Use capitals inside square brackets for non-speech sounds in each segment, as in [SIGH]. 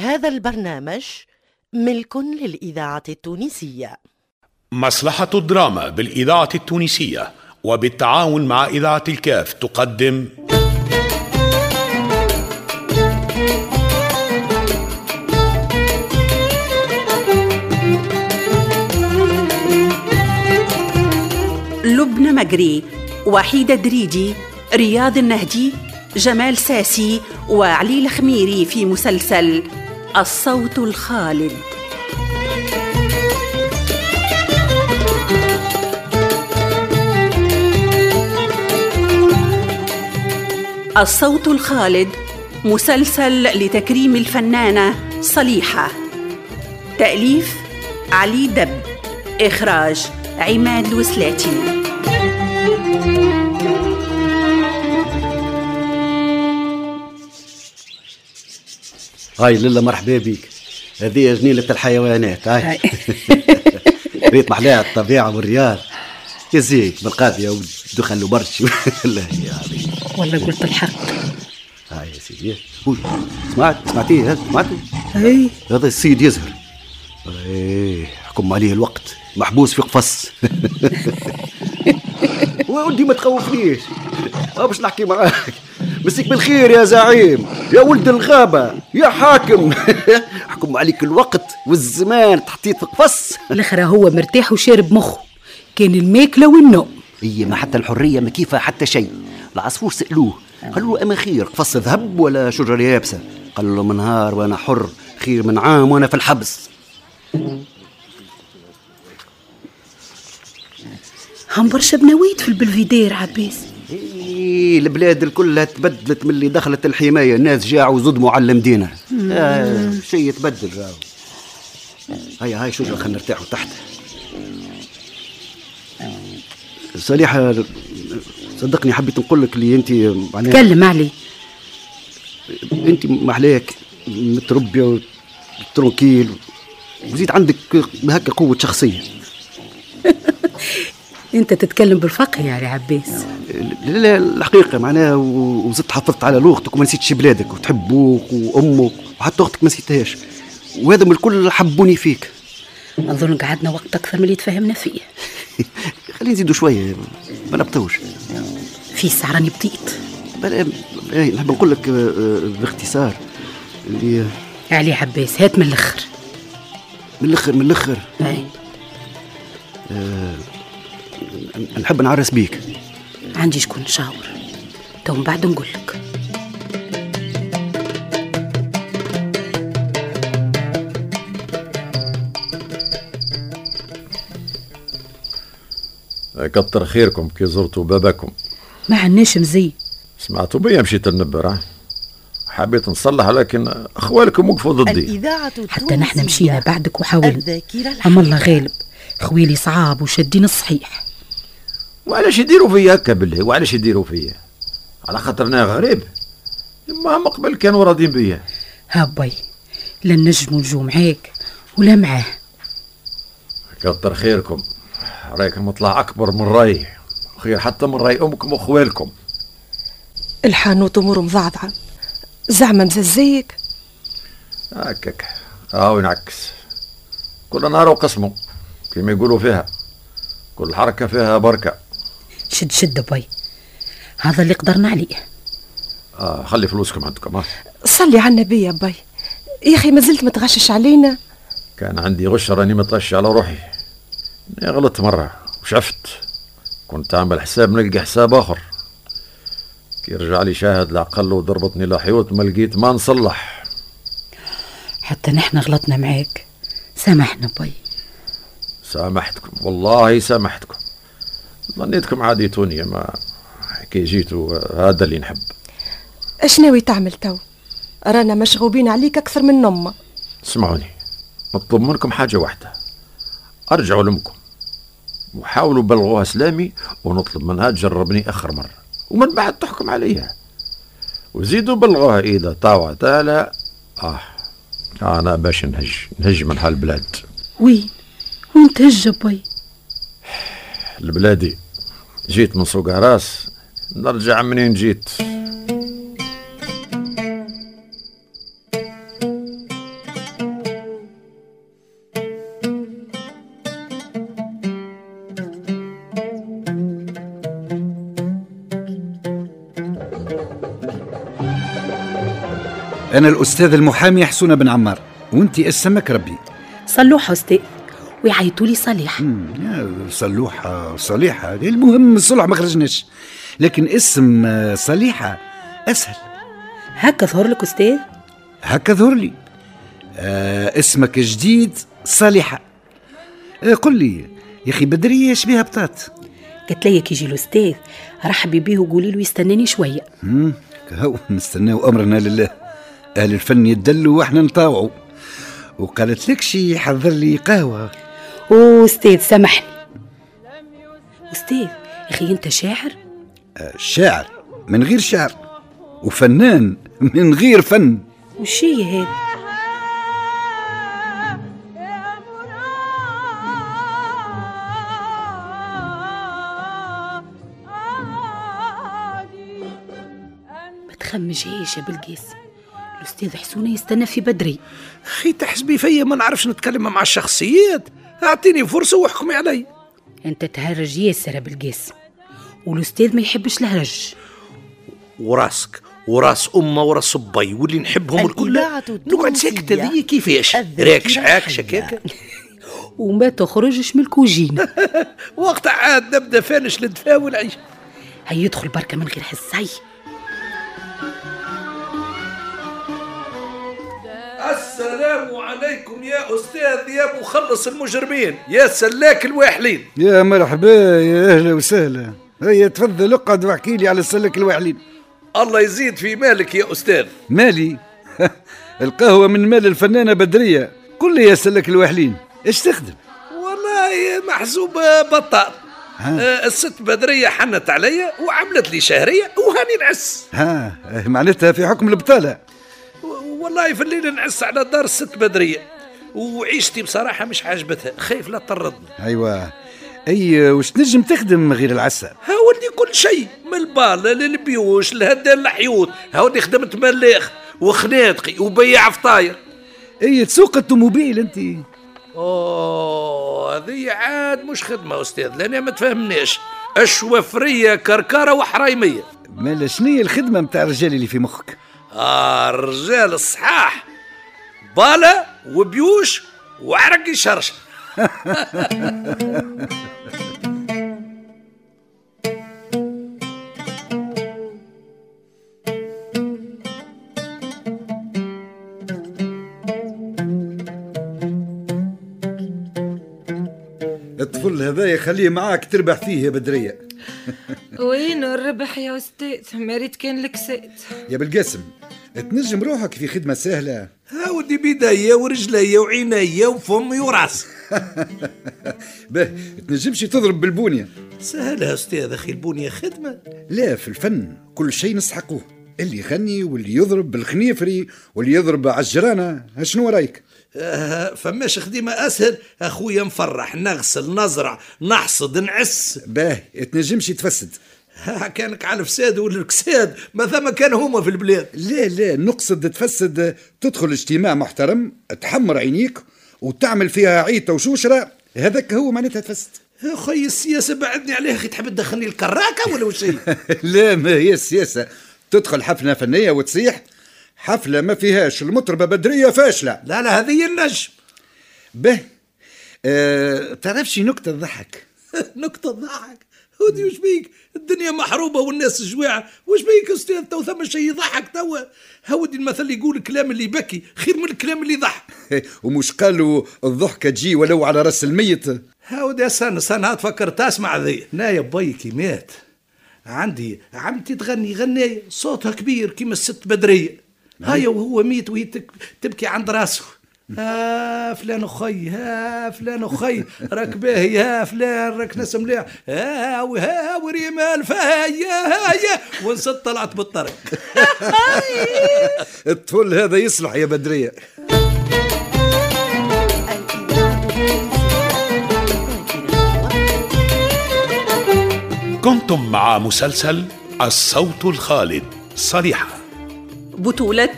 هذا البرنامج ملك للإذاعة التونسية. مصلحة الدراما بالإذاعة التونسية وبالتعاون مع إذاعة الكاف تقدم. لبنى مجري وحيدة دريدي رياض النهدي جمال ساسي وعلي الخميري في مسلسل الصوت الخالد. الصوت الخالد مسلسل لتكريم الفنانة صليحة. تأليف علي دب. إخراج عماد الوسلاتي هاي لله مرحبا بك هذه جنينة الحيوانات هاي. بيت [LAUGHS] محلاها الطبيعة والرياض يا زيك بالقاضي يا ولد دخلوا برش [LAUGHS] والله يا عظيم والله قلت الحق. هاي يا سيدي. سمعت؟ سمعتيه؟ سمعتوا أي. هذا السيد يزهر. إيه حكم عليه الوقت. محبوس في قفص. [LAUGHS] ودي ما تخوفنيش. باش نحكي معاك. مسيك بالخير يا زعيم يا ولد الغابة يا حاكم. [LAUGHS] حكم عليك الوقت والزمان تحطيت في قفص. الأخر هو مرتاح وشارب مخه. كان الماكلة والنوم. هي ما حتى الحرية ما كيفها حتى شيء. العصفور سألوه قالوا له أما خير قفص ذهب ولا شجرة يابسة؟ قال له من نهار وأنا حر خير من عام وأنا في الحبس. هم برشا بنويت في البلفيدير عباس. إيه البلاد الكلها تبدلت من اللي دخلت الحماية. الناس جاعوا وزدموا على المدينة. آه شيء يتبدل. راهو هيا هاي شجرة خلينا نرتاحوا تحت. صالحة صدقني حبيت نقول لك اللي انت معناها تكلم علي. انت محلاك متربية ترونكيل وزيد عندك هكا قوة شخصية. [LAUGHS] أنت تتكلم بالفقه يا علي عباس. لا لا الحقيقة معناها وزدت حافظت على لغتك وما نسيتش بلادك وتحب أبوك وأمك وحتى أختك ما نسيتهاش. وهذا من الكل حبوني فيك. أظن قعدنا وقت أكثر من اللي تفهمنا فيه. [LAUGHS] خلينا نزيدوا شوية ما نبطوش في بديت بلا إيه، نحب نقول لك آه، آه، باختصار اللي علي عباس هات من الأخر. من الأخر من الأخر. أي. نحب نعرس بيك. عندي شكون نشاور تو من بعد نقول لك. كتر خيركم كي زرتوا باباكم. ما عندناش مزي. سمعتوا بيا مشيت النبر ها؟ حبيت نصلح لكن أخوالكم وقفوا ضدي. حتى نحن مشينا بعدك وحاولنا أم الله غالب خويلي صعاب وشادين الصحيح. وعلاش يديروا فيا هكا بالله؟ وعلاش يديروا فيا؟ على خاطر أنا غريب. ما هم قبل كانوا راضيين بيا. ها باي لا نجموا نجو معاك ولا معاه. كتر خيركم. رايكم طلع أكبر من راي خير حتى من رأي أمكم وأخوالكم. الحانوت أمور مضعضعه زعما مززيك هكاك. هاو ينعكس كل نهار وقسمه كما يقولوا فيها. كل حركة فيها بركة. شد شد باي هذا اللي قدرنا عليه. آه خلي فلوسكم عندكم ها صلي على النبي يا باي يا أخي ما زلت متغشش علينا. كان عندي غش راني مطش على روحي. إني غلطت مرة وشفت. كنت عامل حساب نلقى حساب آخر. كي رجع لي شاهد العقل وضربتني لحيوط ما لقيت ما نصلح. حتى نحن غلطنا معاك. سامحنا باي سامحتكم والله سامحتكم. ظنيتكم عاديتوني ما كي جيتوا هذا اللي نحب. اش ناوي تعمل تو؟ رانا مشغوبين عليك أكثر من نمة. اسمعوني نطلب منكم حاجة واحدة. أرجعوا لأمكم وحاولوا بلغوها سلامي ونطلب منها تجربني آخر مرة. ومن بعد تحكم عليها. وزيدوا بلغوها إذا طاوعت لا آه أنا باش نهج نهج من هالبلاد. وين؟ وين تهجى باي لبلادي جيت من سوق عراس نرجع منين جيت؟ أنا الأستاذ المحامي حسون بن عمار وأنت أسمك ربي. صلوح أستاذ ويعيطوا لي صليح صلوحة صليحة. المهم الصلح ما خرجناش. لكن اسم صليحة أسهل. هكا ظهر لك أستاذ؟ هكا ظهر لي. آه اسمك جديد صالحة آه قل لي يا أخي بدرية إيش بيها بطاط. قالت لي كي يجي الأستاذ رحبي بيه وقولي له يستناني شوية. هو نستناو أمرنا لله. أهل الفن يدلوا وإحنا نطاوعوا. وقالت لك شي حضر لي قهوة. أستاذ سامحني. أستاذ يا أخي أنت شاعر؟ آه شاعر من غير شعر. وفنان من غير فن. وش هي هذا ما تخمجهاش يا بالقاسم الأستاذ حسونة يستنى في بدري. أخي تحسبي فيا ما نعرفش نتكلم مع الشخصيات اعطيني فرصة واحكمي علي. أنت تهرج ياسر يا بالقاسم والأستاذ ما يحبش الهرج. وراسك وراس أمة وراس صبي واللي نحبهم الكل. نقعد ساكت هذه كيفاش؟ راكش عاكش. هكاك وما تخرجش من الكوجين. [LAUGHS] وقت عاد نبدأ فانش ندفا ونعيش هيدخل بركة من غير حسي السلام عليكم يا أستاذ يا مخلص المجرمين يا سلاك الواحلين. يا مرحبا يا أهلا وسهلا. هيا تفضل اقعد واحكي لي على السلك الواحلين. الله يزيد في مالك يا أستاذ. مالي؟ [LAUGHS] القهوة من مال الفنانة بدرية. قل لي يا سلك الواحلين إيش تخدم؟ والله محسوب بطال آه، الست بدرية حنت عليا وعملت لي شهرية وهاني نعس. ها معناتها في حكم البطالة. والله في الليل نعس على دار الست بدرية وعيشتي بصراحة مش عاجبتها. خايف لا تطردني. أيوه. أي وش تنجم تخدم غير العسل ها ولدي كل شيء. من البال للبيوش لهدى الحيوط. ها ولدي خدمت ملاخ وخنادقي وبياع فطاير. أي تسوق الطوموبيل أنت. أوه هذه عاد مش خدمة أستاذ. لأن ما تفهمناش. الشوفرية كركرة وحرايمية مالا شنية الخدمة متاع الرجال اللي في مخك؟ آه الرجال الصحاح. بالة وبيوش وعرق يشرشر. [LAUGHS] الطفل هذايا خليه معاك تربح فيه يا بدرية. [LAUGHS] وين الربح يا أستاذ؟ ما ريت كان لكسات يا بالقاسم. تنجم روحك في خدمة سهلة. ها ودي بيديا ورجليا وعينيا وفمي وراسي. [LAUGHS] به تنجمش تضرب بالبونية. سهل يا أستاذ أخي البنية خدمة. لا في الفن كل شيء نسحقوه اللي يغني واللي يضرب بالخنيفري واللي يضرب على الجرانة شنو رأيك؟ آه فماش خدمة أسهل. أخويا نفرح نغسل نزرع نحصد نعس. باه تنجمش تفسد. كانك على فساد ولا الكساد ما ثم كان هما في البلاد. لا لا نقصد تفسد تدخل اجتماع محترم تحمر عينيك وتعمل فيها عيطة وشوشرة. هذاك هو معناتها تفسد يا خي السياسة بعدني عليها أخي تحب تدخلني الكراكة ولا وش؟ [LAUGHS] لا ما هي السياسة. تدخل حفلة فنية وتصيح حفلة ما فيهاش المطربة بدرية فاشلة. لا لا هذه النجم. به أه تعرفش نكتة تضحك نكتة ضحك. [LAUGHS] ودي وش بيك؟ الدنيا محروبة والناس جواعة وش بيك أستاذ؟ تو ثم شيء يضحك توا هودي المثل يقول الكلام اللي يبكي. خير من الكلام اللي يضحك. [LAUGHS] ومش قالوا الضحكة تجي ولو على رأس الميت؟ هاودي سنة سنة تفكر تسمع ذي. نا يا بيكي مات عندي عمتي تغني غناية صوتها كبير كيما الست بدرية هيا وهو ميت وهي تبكي عند راسه. ها فلان أخي ها فلان أخي راك باهي ها فلان راك ناس مليح ها وها وريمال فهيا هيا ونصت طلعت بالطريق. [LAUGHS] الطفل هذا يصلح يا بدرية. كنتم مع مسلسل الصوت الخالد صريحة. بطولة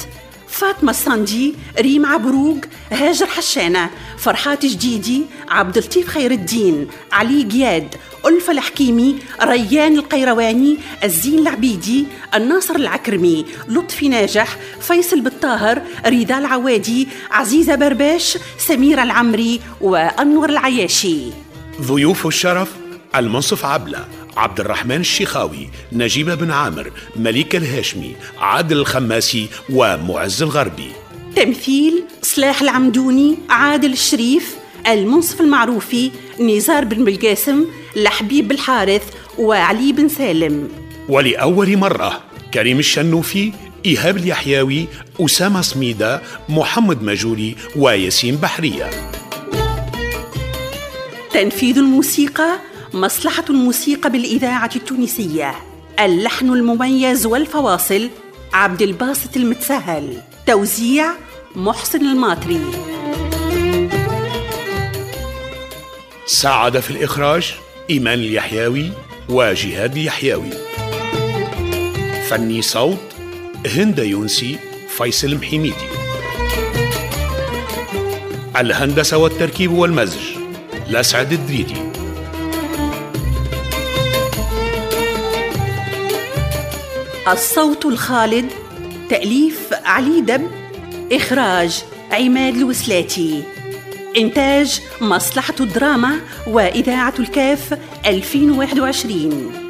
فاطمة الصندي ريم عبروق هاجر حشانة فرحات جديدي عبد اللطيف خير الدين علي قياد ألفة الحكيمي ريان القيرواني الزين العبيدي الناصر العكرمي لطفي ناجح فيصل بالطاهر رضا العوادي عزيزة برباش سميرة العمري وأنور العياشي. ضيوف الشرف المنصف عبلة عبد الرحمن الشيخاوي نجيب بن عامر مليك الهاشمي عادل الخماسي ومعز الغربي. تمثيل صلاح العمدوني عادل الشريف المنصف المعروفي نزار بن بالقاسم لحبيب الحارث وعلي بن سالم. ولأول مرة كريم الشنوفي إيهاب اليحيوي أسامة سميدة محمد مجوري وياسين بحرية. تنفيذ الموسيقى مصلحة الموسيقى بالإذاعة التونسية. اللحن المميز والفواصل عبد الباسط المتسهل توزيع محسن الماطري ساعد في الإخراج إيمان اليحيوي وجهاد اليحيوي فني صوت هند يونسي فيصل محميدي الهندسة والتركيب والمزج لسعد الدريدي. الصوت الخالد تأليف علي دب. إخراج عماد الوسلاتي. إنتاج مصلحة الدراما وإذاعة الكاف 2021